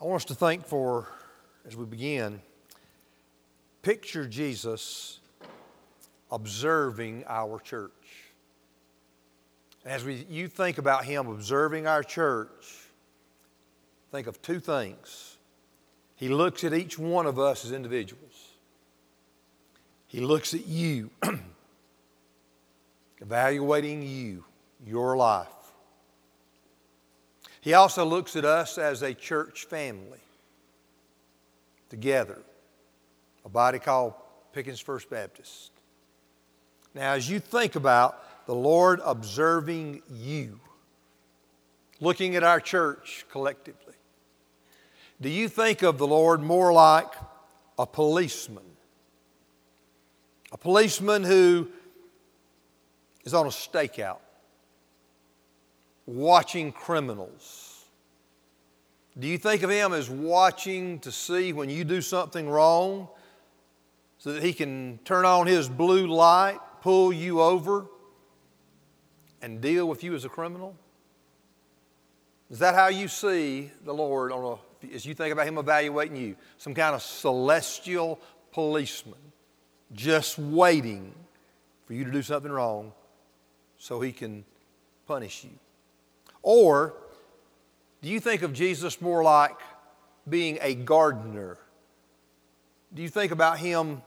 I want us to think for, as we begin, picture Jesus observing our church. As we, you think about him observing our church, think of two things. He looks at each one of us as individuals. He looks at you, evaluating you, your life. He also looks at us as a church family together, a body called Pickens First Baptist. Now, as you think about the Lord observing you, looking at our church collectively, do you think of the Lord more like a policeman? A policeman who is on a stakeout watching criminals? Do you think of him as watching to see when you do something wrong so that he can turn on his blue light, pull you over, and deal with you as a criminal? Is that how you see the Lord on a, as you think about him evaluating you? Some kind of celestial policeman just waiting for you to do something wrong so he can punish you. Or do you think of Jesus more like being a gardener? Do you think about him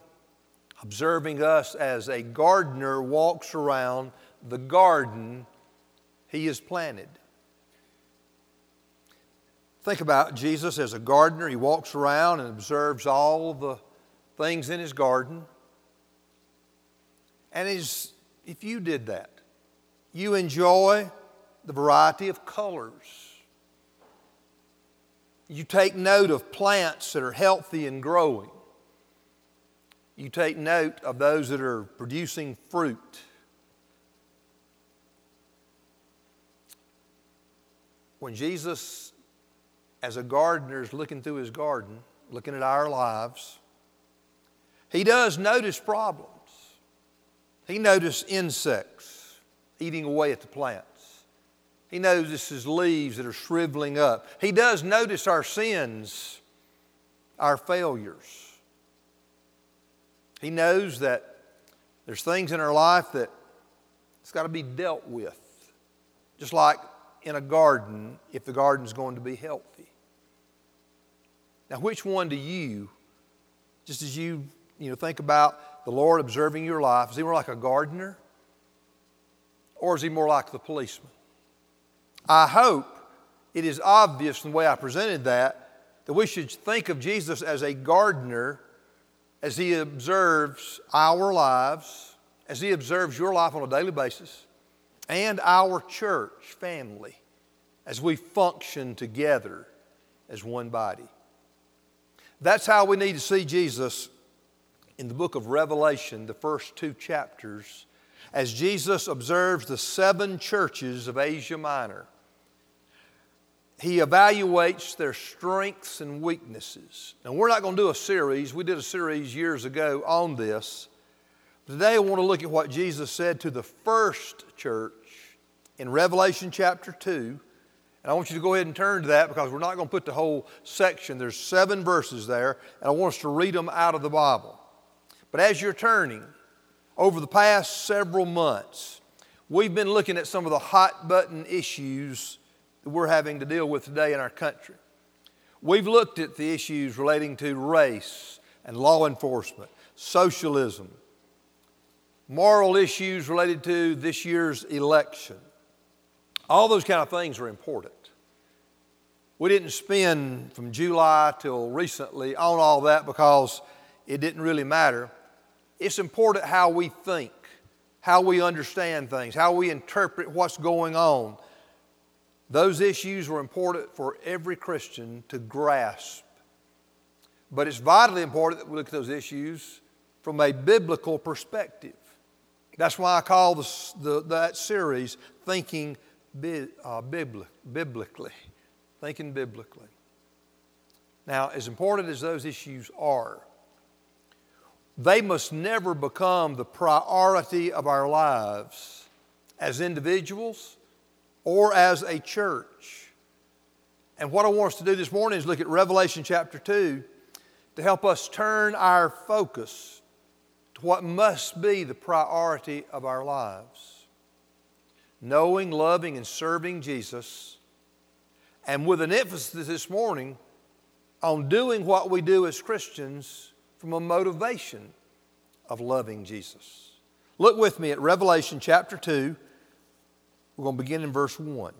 observing us as a gardener walks around the garden he has planted? Think about Jesus as a gardener. He walks around and observes all the things in his garden. And if you did that, you enjoy the variety of colors. You take note of plants that are healthy and growing. You take note of those that are producing fruit. When Jesus, as a gardener, is looking through his garden, looking at our lives, he does notice problems. He notices insects eating away at the plant. He notices leaves that are shriveling up. He does notice our sins, our failures. He knows that there's things in our life that it's got to be dealt with. Just like in a garden, if the garden's going to be healthy. Now, which one do you, just as you, you know, think about the Lord observing your life, is he more like a gardener? Or is he more like the policeman? I hope it is obvious in the way I presented that that we should think of Jesus as a gardener as he observes our lives, as he observes your life on a daily basis, and our church family as we function together as one body. That's how we need to see Jesus in the book of Revelation, the first two chapters, as Jesus observes the seven churches of Asia Minor he evaluates their strengths and weaknesses. Now, we're not going to do a series. We did a series years ago on this. Today, I want to look at what Jesus said to the first church in Revelation chapter 2. And I want you to go ahead and turn to that because we're not going to put the whole section. There's seven verses there, and I want us to read them out of the Bible. But as you're turning, over the past several months, we've been looking at some of the hot button issues that we're having to deal with today in our country. We've looked at the issues relating to race and law enforcement, socialism, moral issues related to this year's election. All those kind of things are important. We didn't spend from July till recently on all that because it didn't really matter. It's important how we think, how we understand things, how we interpret what's going on, those issues were important for every Christian to grasp. But it's vitally important that we look at those issues from a biblical perspective. That's why I call this, the, that series Thinking bi, uh, Bibli- Biblically. Thinking Biblically. Now, as important as those issues are, they must never become the priority of our lives as individuals or as a church. And what I want us to do this morning is look at Revelation chapter 2 to help us turn our focus to what must be the priority of our lives. Knowing, loving, and serving Jesus, and with an emphasis this morning on doing what we do as Christians from a motivation of loving Jesus. Look with me at Revelation chapter 2. We're going to begin in verse 1.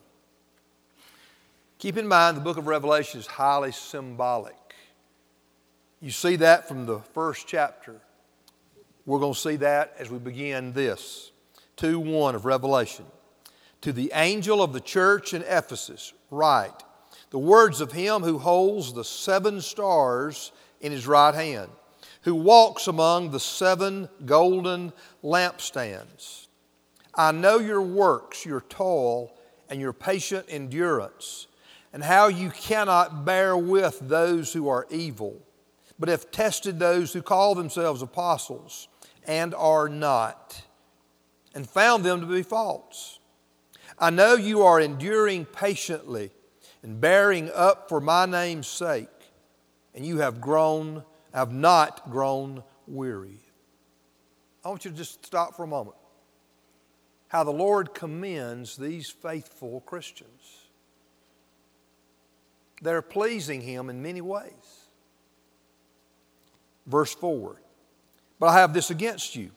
Keep in mind, the book of Revelation is highly symbolic. You see that from the first chapter. We're going to see that as we begin this 2 1 of Revelation. To the angel of the church in Ephesus, write the words of him who holds the seven stars in his right hand, who walks among the seven golden lampstands. I know your works, your toil, and your patient endurance, and how you cannot bear with those who are evil but have tested those who call themselves apostles and are not, and found them to be false. I know you are enduring patiently and bearing up for my name's sake, and you have grown, have not grown weary. I want you to just stop for a moment. How the Lord commends these faithful Christians. They're pleasing Him in many ways. Verse 4 But I have this against you,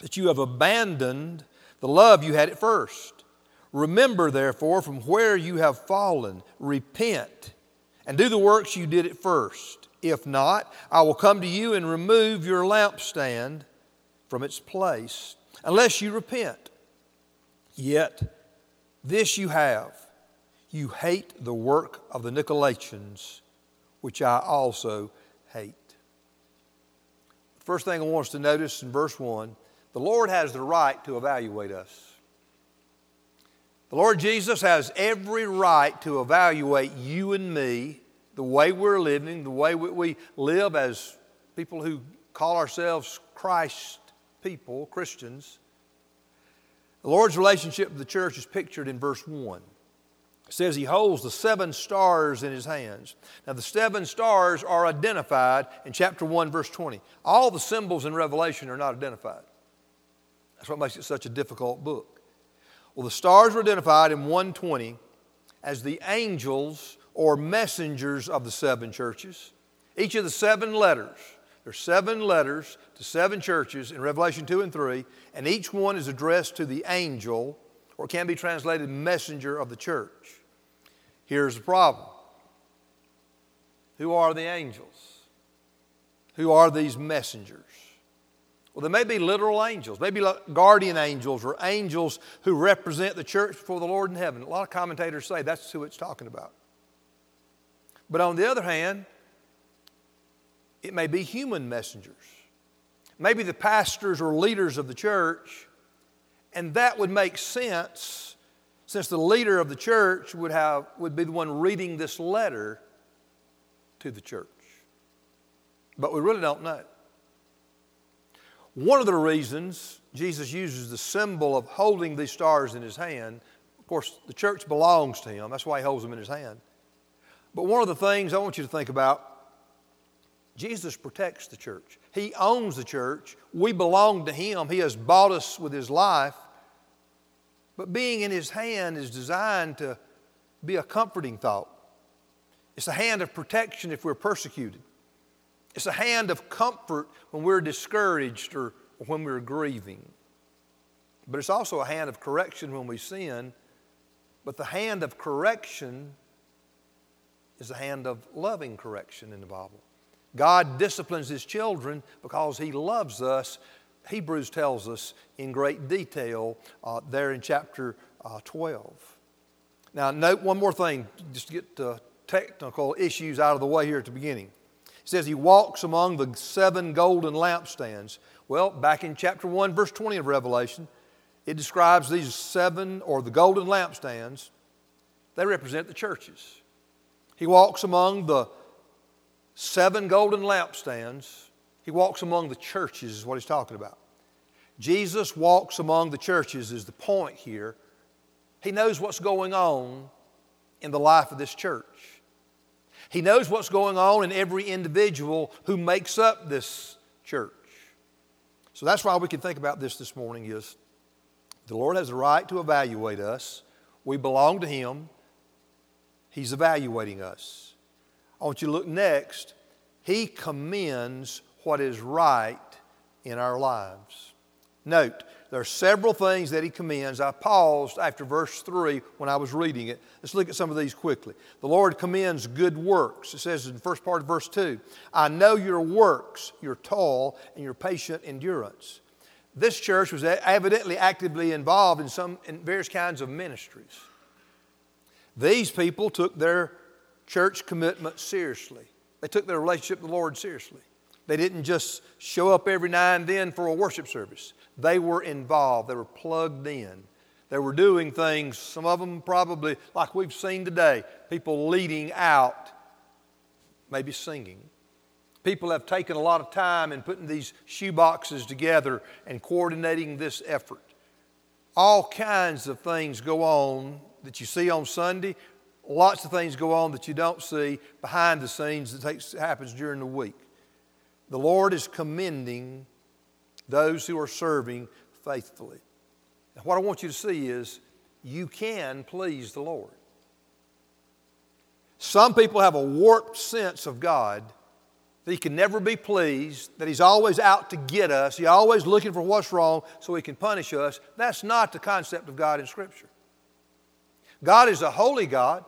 that you have abandoned the love you had at first. Remember, therefore, from where you have fallen, repent, and do the works you did at first. If not, I will come to you and remove your lampstand from its place, unless you repent. Yet, this you have you hate the work of the Nicolaitans, which I also hate. First thing I want us to notice in verse 1 the Lord has the right to evaluate us. The Lord Jesus has every right to evaluate you and me, the way we're living, the way we live as people who call ourselves Christ people, Christians. The Lord's relationship with the church is pictured in verse 1 It says he holds the seven stars in his hands. Now, the seven stars are identified in chapter 1, verse 20. All the symbols in Revelation are not identified. That's what makes it such a difficult book. Well, the stars were identified in 120 as the angels or messengers of the seven churches. Each of the seven letters, there's seven letters to seven churches in Revelation 2 and 3, and each one is addressed to the angel or can be translated messenger of the church. Here's the problem Who are the angels? Who are these messengers? Well, they may be literal angels, maybe like guardian angels or angels who represent the church before the Lord in heaven. A lot of commentators say that's who it's talking about. But on the other hand, it may be human messengers. Maybe the pastors or leaders of the church and that would make sense since the leader of the church would, have, would be the one reading this letter to the church. But we really don't know. One of the reasons Jesus uses the symbol of holding these stars in his hand, of course, the church belongs to him. That's why he holds them in his hand. But one of the things I want you to think about Jesus protects the church. He owns the church. We belong to Him. He has bought us with His life. But being in His hand is designed to be a comforting thought. It's a hand of protection if we're persecuted. It's a hand of comfort when we're discouraged or when we're grieving. But it's also a hand of correction when we sin. But the hand of correction is a hand of loving correction in the Bible. God disciplines His children because He loves us Hebrews tells us in great detail uh, there in chapter uh, 12. Now, note one more thing, just to get uh, technical issues out of the way here at the beginning. It says he walks among the seven golden lampstands. Well, back in chapter 1, verse 20 of Revelation, it describes these seven, or the golden lampstands. They represent the churches. He walks among the seven golden lampstands he walks among the churches, is what he's talking about. Jesus walks among the churches, is the point here. He knows what's going on in the life of this church. He knows what's going on in every individual who makes up this church. So that's why we can think about this this morning is the Lord has the right to evaluate us. We belong to Him. He's evaluating us. I want you to look next. He commends what is right in our lives. Note, there are several things that he commends. I paused after verse 3 when I was reading it. Let's look at some of these quickly. The Lord commends good works. It says in the first part of verse 2 I know your works, your toil, and your patient endurance. This church was evidently actively involved in some in various kinds of ministries. These people took their church commitment seriously. They took their relationship with the Lord seriously. They didn't just show up every now and then for a worship service. They were involved, they were plugged in. They were doing things, some of them probably like we've seen today, people leading out, maybe singing. People have taken a lot of time in putting these shoe boxes together and coordinating this effort. All kinds of things go on that you see on Sunday. Lots of things go on that you don't see behind the scenes that takes, happens during the week. The Lord is commending those who are serving faithfully. And what I want you to see is you can please the Lord. Some people have a warped sense of God that He can never be pleased, that He's always out to get us, He's always looking for what's wrong so He can punish us. That's not the concept of God in Scripture. God is a holy God.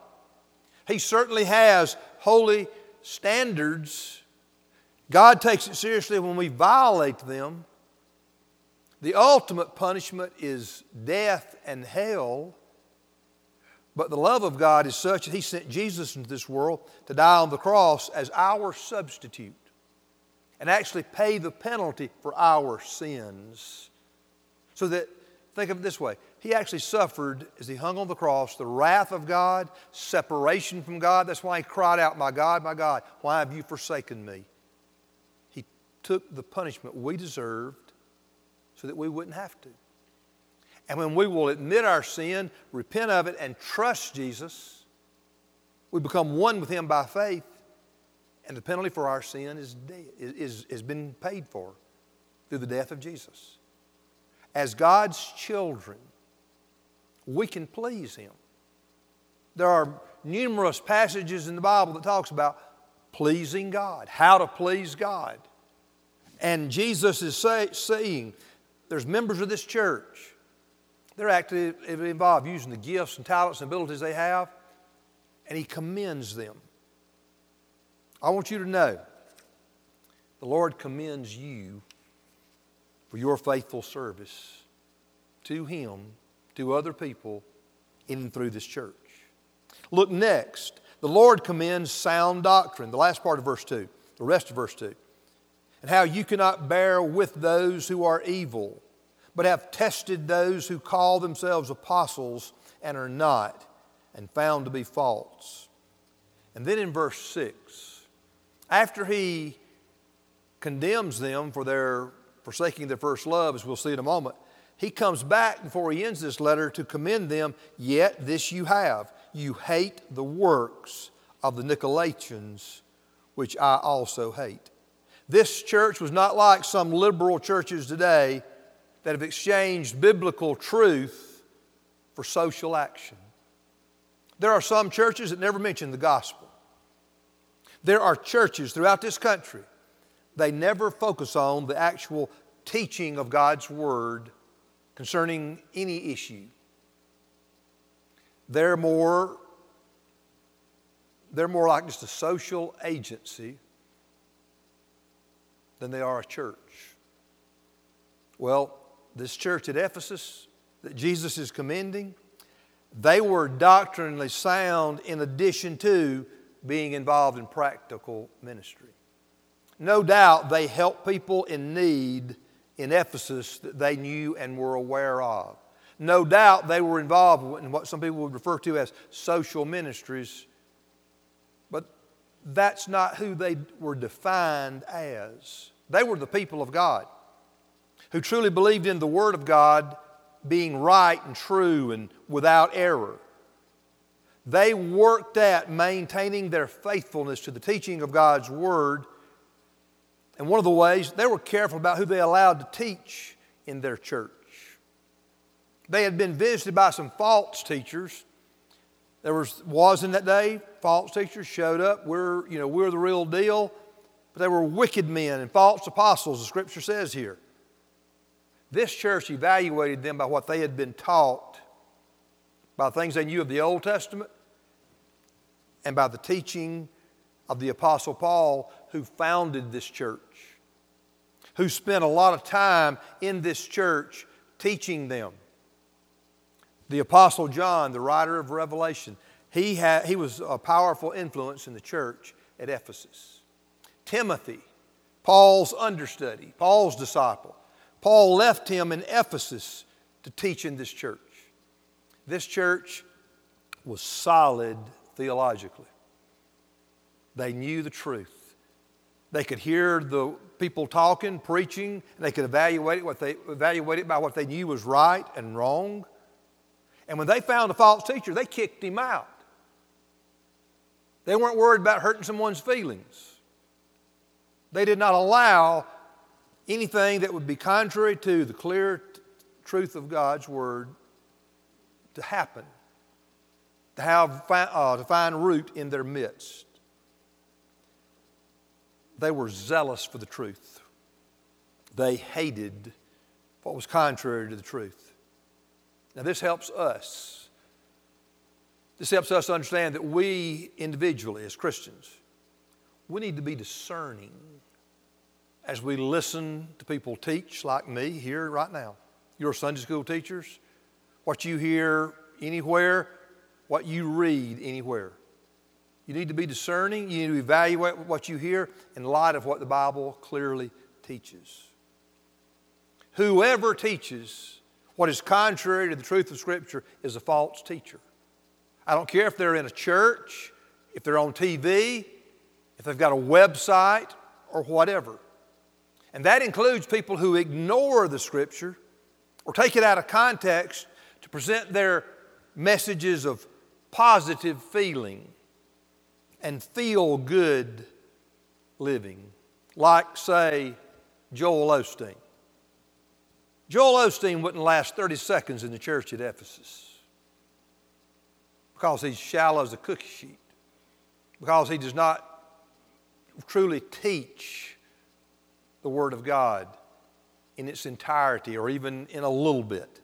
He certainly has holy standards. God takes it seriously when we violate them. The ultimate punishment is death and hell. But the love of God is such that He sent Jesus into this world to die on the cross as our substitute and actually pay the penalty for our sins. So that, think of it this way He actually suffered as He hung on the cross the wrath of God, separation from God. That's why He cried out, My God, my God, why have you forsaken me? He took the punishment we deserved so that we wouldn't have to. And when we will admit our sin, repent of it, and trust Jesus, we become one with Him by faith, and the penalty for our sin is, is, is, been paid for through the death of Jesus. As God's children, we can please Him. There are numerous passages in the Bible that talks about pleasing God, how to please God. And Jesus is say, saying, there's members of this church. They're actively involved using the gifts and talents and abilities they have, and He commends them. I want you to know the Lord commends you for your faithful service to Him, to other people, in and through this church. Look next. The Lord commends sound doctrine, the last part of verse 2, the rest of verse 2 and how you cannot bear with those who are evil, but have tested those who call themselves apostles and are not, and found to be false. And then in verse 6, after he condemns them for their forsaking their first love, as we'll see in a moment, he comes back before he ends this letter to commend them. Yet this you have you hate the works of the Nicolaitans, which I also hate. This church was not like some liberal churches today that have exchanged biblical truth for social action. There are some churches that never mention the gospel. There are churches throughout this country, they never focus on the actual teaching of God's Word concerning any issue. They're more, they're more like just a social agency than they are a church. Well, this church at Ephesus that Jesus is commending, they were doctrinally sound in addition to being involved in practical ministry. No doubt they helped people in need in Ephesus that they knew and were aware of. No doubt they were involved in what some people would refer to as social ministries, but that's not who they were defined as. They were the people of God who truly believed in the Word of God being right and true and without error. They worked at maintaining their faithfulness to the teaching of God's Word. And one of the ways, they were careful about who they allowed to teach in their church. They had been visited by some false teachers. There was, was in that day, false teachers showed up. We're, you know, we're the real deal. But they were wicked men and false apostles, the scripture says here. This church evaluated them by what they had been taught, by things they knew of the Old Testament, and by the teaching of the Apostle Paul, who founded this church, who spent a lot of time in this church teaching them. The Apostle John, the writer of Revelation, he, had, he was a powerful influence in the church at Ephesus. Timothy, Paul's understudy, Paul's disciple. Paul left him in Ephesus to teach in this church. This church was solid theologically. They knew the truth. They could hear the people talking, preaching, and they could evaluate it, what they, evaluate it by what they knew was right and wrong. And when they found a false teacher, they kicked him out. They weren't worried about hurting someone's feelings. They did not allow anything that would be contrary to the clear t- truth of God's Word to happen, to, have, uh, to find root in their midst. They were zealous for the truth. They hated what was contrary to the truth. Now, this helps us. This helps us understand that we individually, as Christians, we need to be discerning as we listen to people teach, like me here right now. Your Sunday school teachers, what you hear anywhere, what you read anywhere. You need to be discerning. You need to evaluate what you hear in light of what the Bible clearly teaches. Whoever teaches what is contrary to the truth of Scripture is a false teacher. I don't care if they're in a church, if they're on TV, if they've got a website, or whatever. And that includes people who ignore the Scripture or take it out of context to present their messages of positive feeling and feel good living, like, say, Joel Osteen. Joel Osteen wouldn't last 30 seconds in the church at Ephesus because he's shallow as a cookie sheet, because he does not truly teach the Word of God in its entirety or even in a little bit.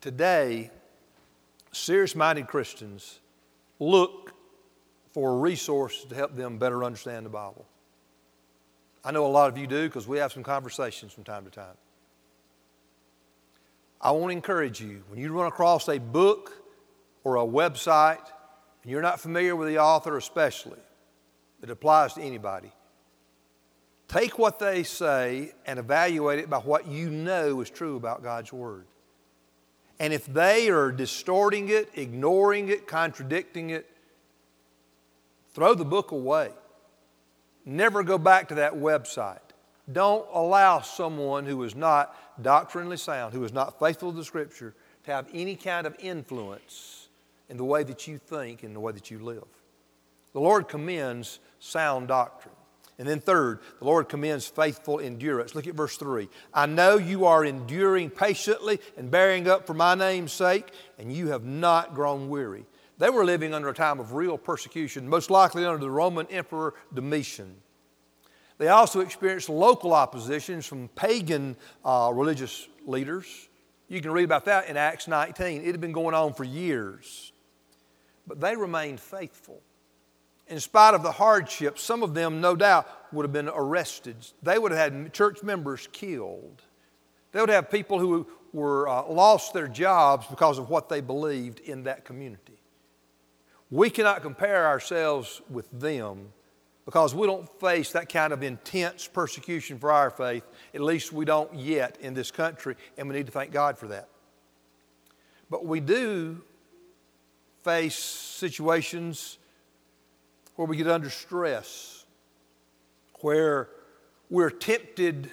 Today, serious minded Christians look for resources to help them better understand the Bible. I know a lot of you do because we have some conversations from time to time. I want to encourage you when you run across a book or a website and you're not familiar with the author, especially, it applies to anybody. Take what they say and evaluate it by what you know is true about God's Word. And if they are distorting it, ignoring it, contradicting it, throw the book away. Never go back to that website. Don't allow someone who is not doctrinally sound, who is not faithful to the Scripture, to have any kind of influence in the way that you think and the way that you live. The Lord commends sound doctrine. And then, third, the Lord commends faithful endurance. Look at verse 3. I know you are enduring patiently and bearing up for my name's sake, and you have not grown weary. They were living under a time of real persecution, most likely under the Roman Emperor Domitian. They also experienced local oppositions from pagan uh, religious leaders. You can read about that in Acts 19. It had been going on for years. But they remained faithful. In spite of the hardships, some of them, no doubt, would have been arrested. They would have had church members killed. They would have people who were uh, lost their jobs because of what they believed in that community. We cannot compare ourselves with them because we don't face that kind of intense persecution for our faith. At least we don't yet in this country, and we need to thank God for that. But we do face situations where we get under stress, where we're tempted,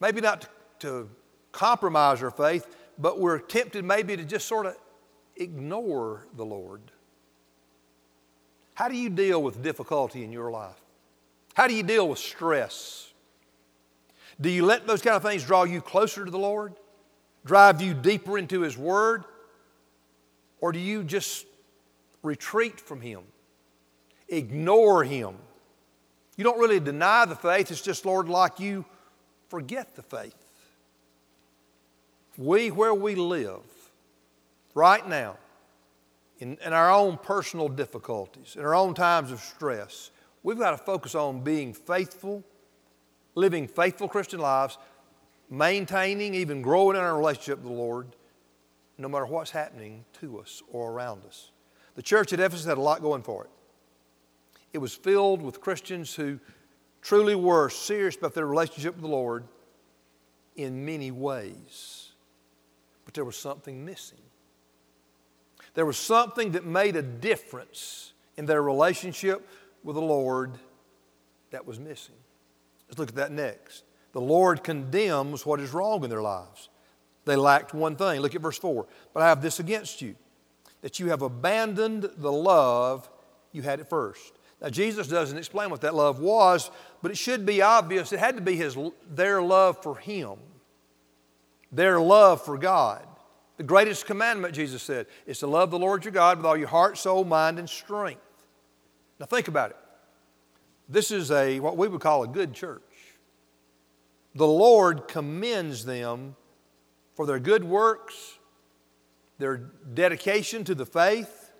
maybe not to, to compromise our faith, but we're tempted maybe to just sort of ignore the Lord? How do you deal with difficulty in your life? How do you deal with stress? Do you let those kind of things draw you closer to the Lord? Drive you deeper into His Word? Or do you just retreat from Him? Ignore Him? You don't really deny the faith, it's just, Lord, like you forget the faith. We, where we live, right now, in, in our own personal difficulties, in our own times of stress, we've got to focus on being faithful, living faithful Christian lives, maintaining, even growing in our relationship with the Lord, no matter what's happening to us or around us. The church at Ephesus had a lot going for it. It was filled with Christians who truly were serious about their relationship with the Lord in many ways. But there was something missing. There was something that made a difference in their relationship with the Lord that was missing. Let's look at that next. The Lord condemns what is wrong in their lives. They lacked one thing. Look at verse 4. But I have this against you, that you have abandoned the love you had at first. Now, Jesus doesn't explain what that love was, but it should be obvious. It had to be his, their love for Him, their love for God. The greatest commandment, Jesus said, is to love the Lord your God with all your heart, soul, mind, and strength. Now, think about it. This is a what we would call a good church. The Lord commends them for their good works, their dedication to the faith,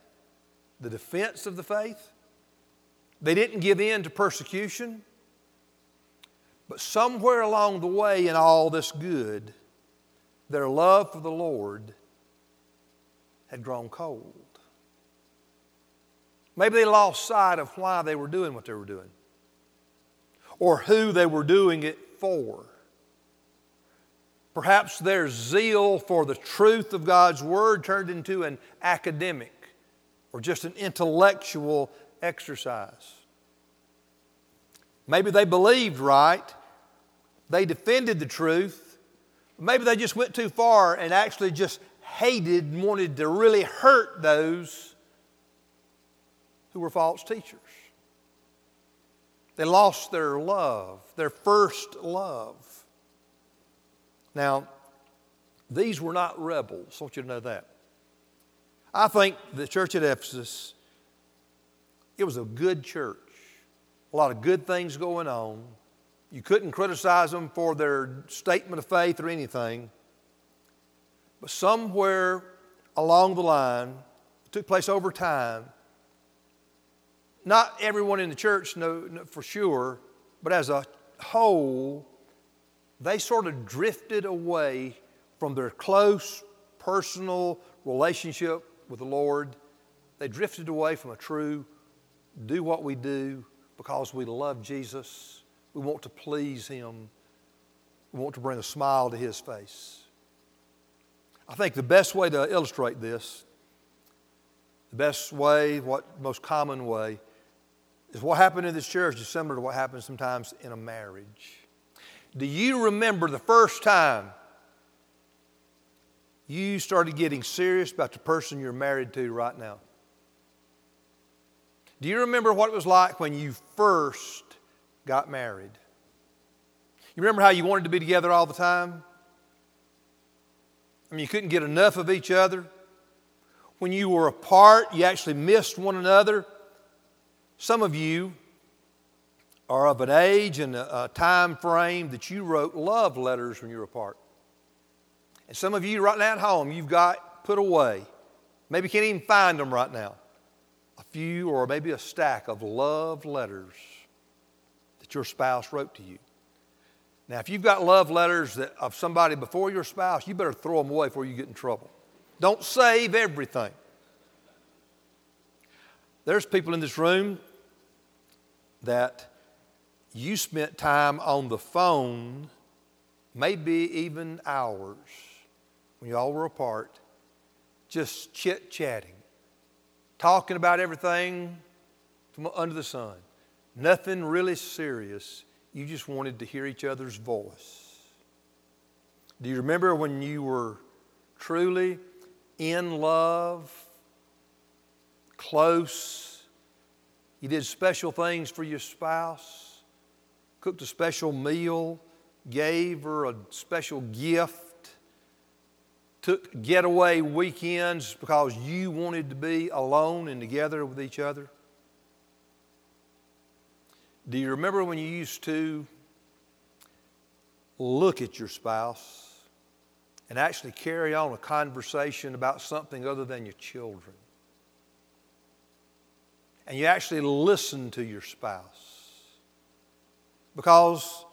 the defense of the faith. They didn't give in to persecution. But somewhere along the way in all this good, their love for the Lord had grown cold. Maybe they lost sight of why they were doing what they were doing or who they were doing it for. Perhaps their zeal for the truth of God's Word turned into an academic or just an intellectual exercise. Maybe they believed right, they defended the truth, maybe they just went too far and actually just hated and wanted to really hurt those who were false teachers. They lost their love, their first love. Now, these were not rebels. I want you to know that. I think the church at Ephesus it was a good church, a lot of good things going on. You couldn't criticize them for their statement of faith or anything. But somewhere along the line, it took place over time. Not everyone in the church know for sure, but as a whole, they sort of drifted away from their close personal relationship with the Lord. They drifted away from a true do what we do because we love Jesus. We want to please Him. We want to bring a smile to His face. I think the best way to illustrate this, the best way, what most common way, is what happened in this church is similar to what happens sometimes in a marriage. Do you remember the first time you started getting serious about the person you're married to right now? Do you remember what it was like when you first got married? You remember how you wanted to be together all the time? I mean, you couldn't get enough of each other. When you were apart, you actually missed one another. Some of you are of an age and a, time frame that you wrote love letters when you were apart. And some of you right now at home, you've got put away. Maybe can't even find them right now a few or maybe a stack of love letters that your spouse wrote to you. Now, if you've got love letters that, of somebody before your spouse, you better throw them away before you get in trouble. Don't save everything. There's people in this room that you spent time on the phone, maybe even hours, when you all were apart, just chit chatting talking about everything from under the sun. Nothing really serious. You just wanted to hear each other's voice. Do you remember when you were truly in love, close. You did special things for your spouse, cooked a special meal, gave her a special gift took getaway weekends because you wanted to be alone and together with each other? Do you remember when you used to look at your spouse and actually carry on a conversation about something other than your children? And you actually listen to your spouse because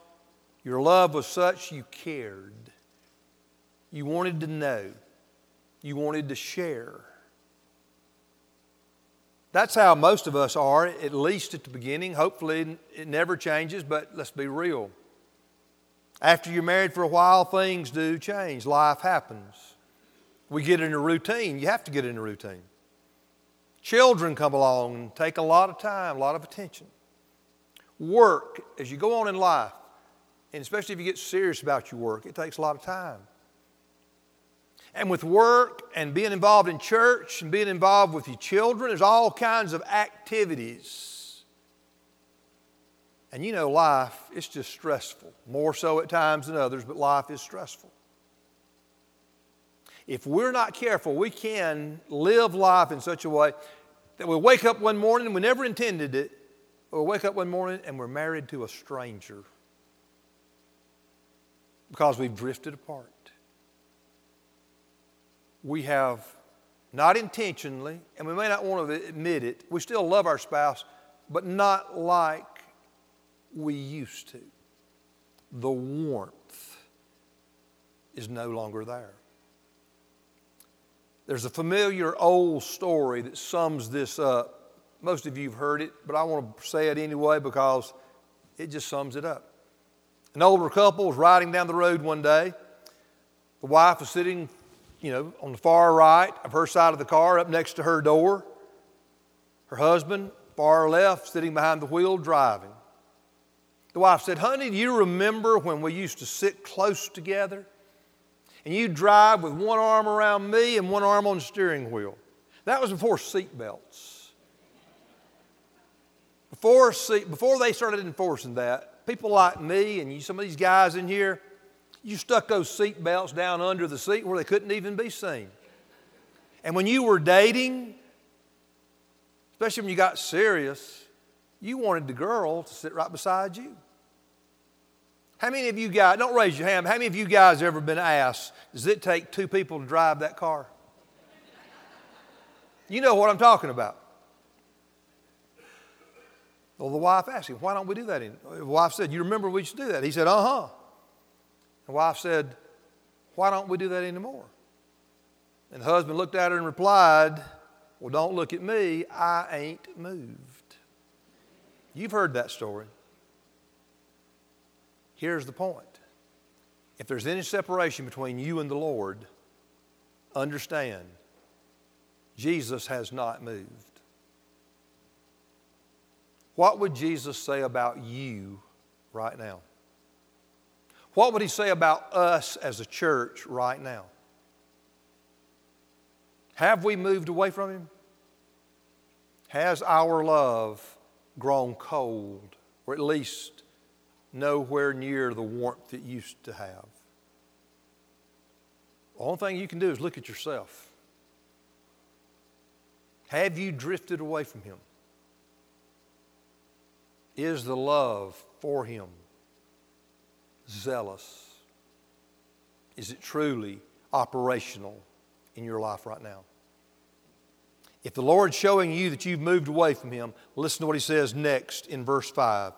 your love was such you cared. You wanted to know, you wanted to share. That's how most of us are, at least at the beginning. Hopefully, it never changes, but let's be real. After you're married for a while, things do change. Life happens. We get in a routine. You have to get in a routine. Children come along and take a lot of time, a lot of attention. Work, as you go on in life, and especially if you get serious about your work, it takes a lot of time. And with work and being involved in church and being involved with your children, there's all kinds of activities. And you know, life, it's just stressful. More so at times than others, but life is stressful. If we're not careful, we can live life in such a way that we wake up one morning we never intended it, or we wake up one morning and we're married to a stranger because we've drifted apart we have not intentionally, and we may not want to admit it, we still love our spouse, but not like we used to. The warmth is no longer there. There's a familiar old story that sums this up. Most of you have heard it, but I want to say it anyway because it just sums it up. An older couple was riding down the road one day. The wife was sitting you know, on the far right of her side of the car, up next to her door. Her husband, far left, sitting behind the wheel driving. The wife said, Honey, do you remember when we used to sit close together? And you'd drive with one arm around me and one arm on the steering wheel. That was before seatbelts. Before, seat, before they started enforcing that, people like me and you, some of these guys in here, you stuck those seat belts down under the seat where they couldn't even be seen. And when you were dating, especially when you got serious, you wanted the girl to sit right beside you. How many of you guys, don't raise your hand, how many of you guys ever been asked, does it take two people to drive that car? You know what I'm talking about. Well, the wife asked him, why don't we do that? The wife said, you remember we used to do that? He said, uh huh. The wife said, Why don't we do that anymore? And the husband looked at her and replied, Well, don't look at me. I ain't moved. You've heard that story. Here's the point if there's any separation between you and the Lord, understand Jesus has not moved. What would Jesus say about you right now? What would he say about us as a church right now? Have we moved away from him? Has our love grown cold, or at least nowhere near the warmth it used to have? The only thing you can do is look at yourself. Have you drifted away from Him? Is the love for Him zealous? Is it truly operational in your life right now? If the Lord's showing you that you've moved away from Him, listen to what He says next in verse 5.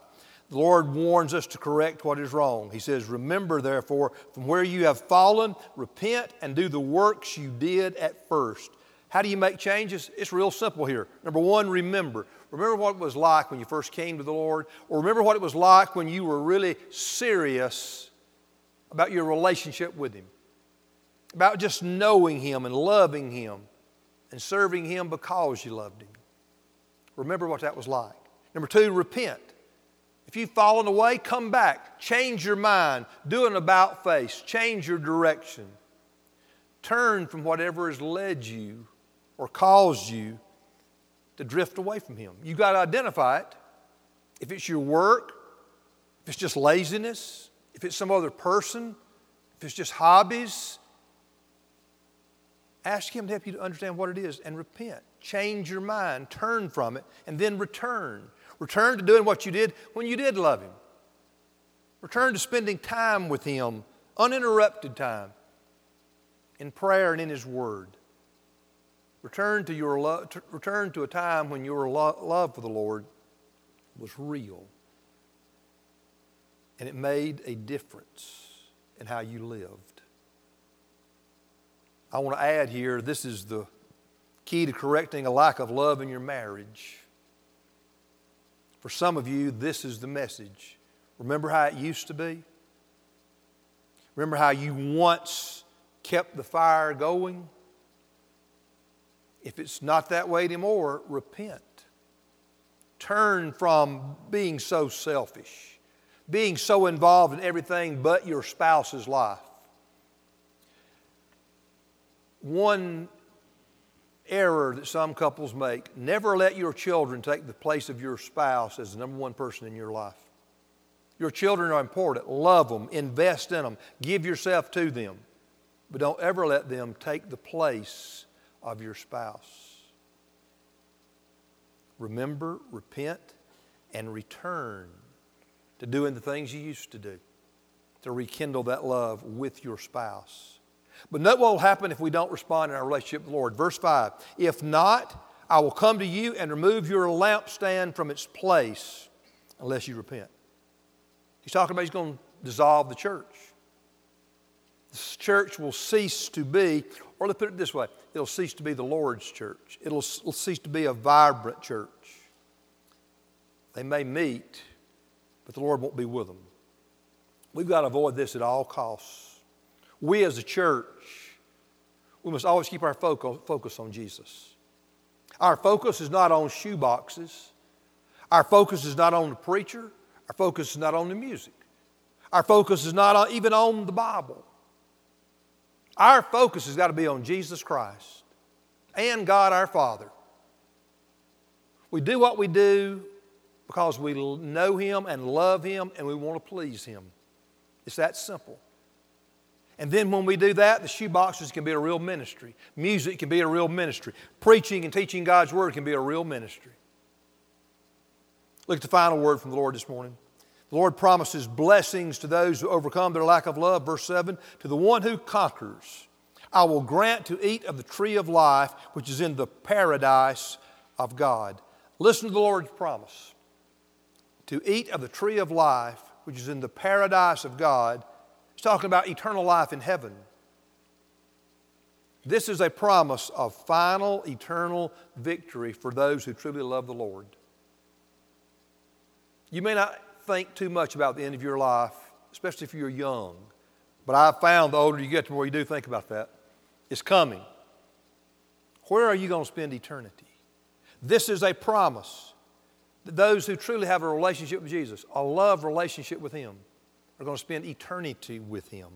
The Lord warns us to correct what is wrong. He says, Remember, therefore, from where you have fallen, repent and do the works you did at first. How do you make changes? It's real simple here. Number one, remember. Remember what it was like when you first came to the Lord, or remember what it was like when you were really serious about your relationship with Him, about just knowing Him and loving Him and serving Him because you loved Him. Remember what that was like. Number two, repent. If you've fallen away, come back. Change your mind. Do an about face. Change your direction. turn from whatever has led you or caused you to drift away from Him. You've got to identify it. If it's your work, if it's just laziness, if it's some other person, if it's just hobbies, ask Him to help you to understand what it is and repent. Change your mind, turn from it, and then return. Return to doing what you did when you did love Him. Return to spending time with Him, uninterrupted time, in prayer and in His Word. Return to, your lo- return to a time when your lo- love for the Lord was real and it made a difference in how you lived. I want to add here this is the key to correcting a lack of love in your marriage. For some of you, this is the message. Remember how it used to be? Remember how you once kept the fire going? If it's not that way anymore, repent. Turn from being so selfish, being so involved in everything but your spouse's life. One error that some couples make never let your children take the place of your spouse as the number one person in your life. Your children are important. Love them, invest in them, give yourself to them. But don't ever let them take the place of your spouse. Remember, repent, and return to doing the things you used to do to rekindle that love with your spouse. But note what will happen if we don't respond in our relationship with the Lord. Verse 5 If not, I will come to you and remove your lampstand from its place unless you repent. He's talking about he's going to dissolve the church. The church will cease to be, or let's put it this way it'll cease to be the Lord's church. It'll, it'll cease to be a vibrant church. They may meet, but the Lord won't be with them. We've got to avoid this at all costs. We as a church, we must always keep our focus, on Jesus. Our focus is not on shoe boxes. Our focus is not on the preacher. Our focus is not on the music. Our focus is not even on the Bible. Our focus has got to be on Jesus Christ and God our Father. We do what we do because we know Him and love Him and we want to please Him. It's that simple. And then when we do that, the shoeboxes can be a real ministry. Music can be a real ministry. Preaching and teaching God's Word can be a real ministry. Look at the final word from the Lord this morning. The Lord promises blessings to those who overcome their lack of love. Verse 7 To the one who conquers, I will grant to eat of the tree of life, which is in the paradise of God. Listen to the Lord's promise to eat of the tree of life, which is in the paradise of God. He's talking about eternal life in heaven. This is a promise of final eternal victory for those who truly love the Lord. You may not think too much about the end of your life, especially if you're young. But I've found the older you get, the more you do think about that. It's coming. Where are you going to spend eternity? This is a promise that those who truly have a relationship with Jesus, a love relationship with Him, are going to spend eternity with Him.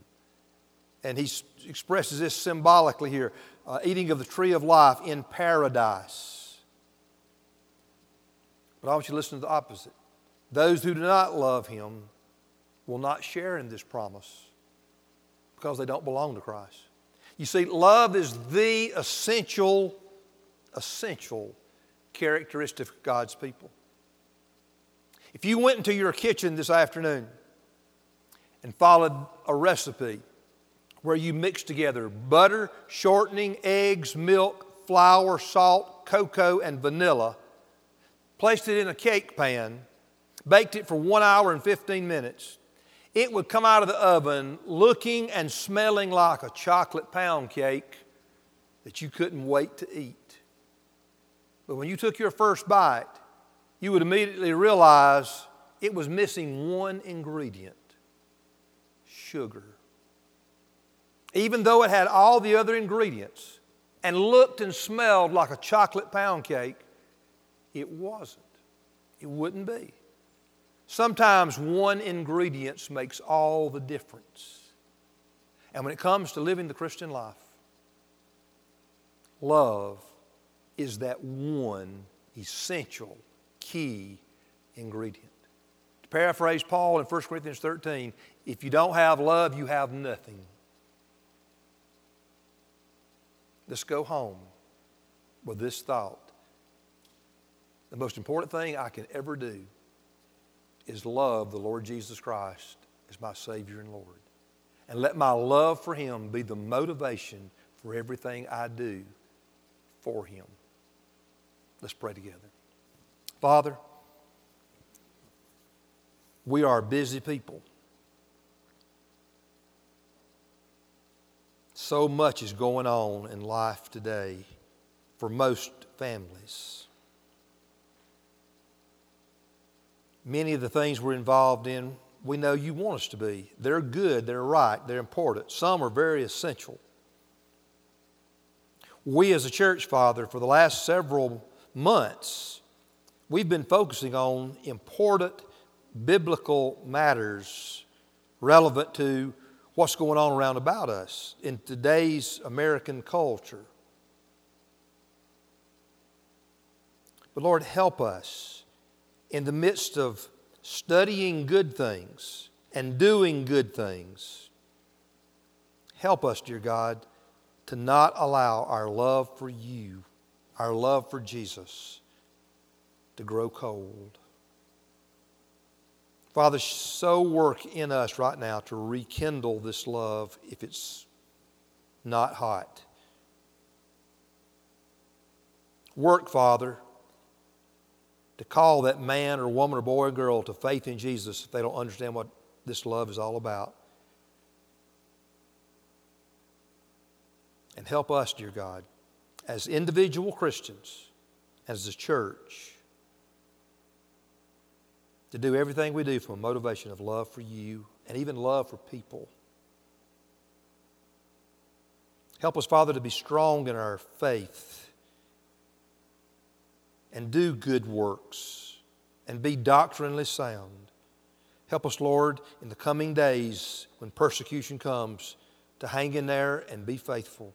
And he expresses this symbolically here uh, eating of the tree of life in paradise. But I want you to listen to the opposite. Those who do not love him will not share in this promise because they don't belong to Christ. You see, love is the essential, essential characteristic of God's people. If you went into your kitchen this afternoon and followed a recipe where you mix together butter, shortening, eggs, milk, flour, salt, cocoa, and vanilla, placed it in a cake pan, baked it for one hour and 15 minutes, it would come out of the oven looking and smelling like a chocolate pound cake that you couldn't wait to eat. But when you took your first bite, you would immediately realize it was missing one ingredient sugar. Even though it had all the other ingredients and looked and smelled like a chocolate pound cake, it wasn't. It wouldn't be. Sometimes one ingredient makes all the difference. And when it comes to living the Christian life, love is that one essential key ingredient. To paraphrase Paul in 1 Corinthians 13, if you don't have love, you have nothing. Let's go home with this thought. The most important thing I can ever do is love the Lord Jesus Christ as my Savior and Lord. And let my love for Him be the motivation for everything I do for Him. Let's pray together. Father, we are busy people. So much is going on in life today for most families. Many of the things we're involved in, we know you want us to be. They're good, they're right, they're important. Some are very essential. We as a church, Father, for the last several months, we've been focusing on important biblical matters relevant to what's going on around about us in today's American culture. But Lord, help us in the midst of studying good things and doing good things. Help us, dear God, to not allow our love for you, our love for Jesus, to grow cold. Father, so work in us right now to rekindle this love if it's not hot. Work, Father, to call that man or woman or boy or girl to faith in Jesus if they don't understand what this love is all about. And help us, dear God, as individual Christians, as a church, to do everything we do from a motivation of love for you and even love for people. Help us, Father, to be strong in our faith and do good works and be doctrinally sound. Help us, Lord, in the coming days when persecution comes to hang in there and be faithful.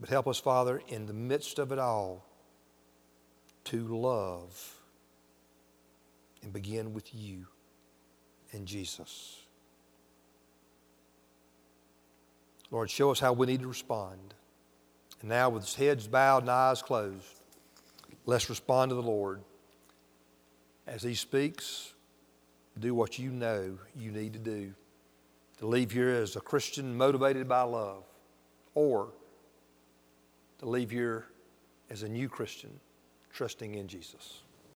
But help us, Father, in the midst of it all, to love and begin with you and Jesus. Lord, show us how we need to respond. And now, with heads bowed and eyes closed, let's respond to the Lord. As He speaks, do what you know you need to do to leave here as a Christian motivated by love, or to leave here as a new Christian trusting in Jesus.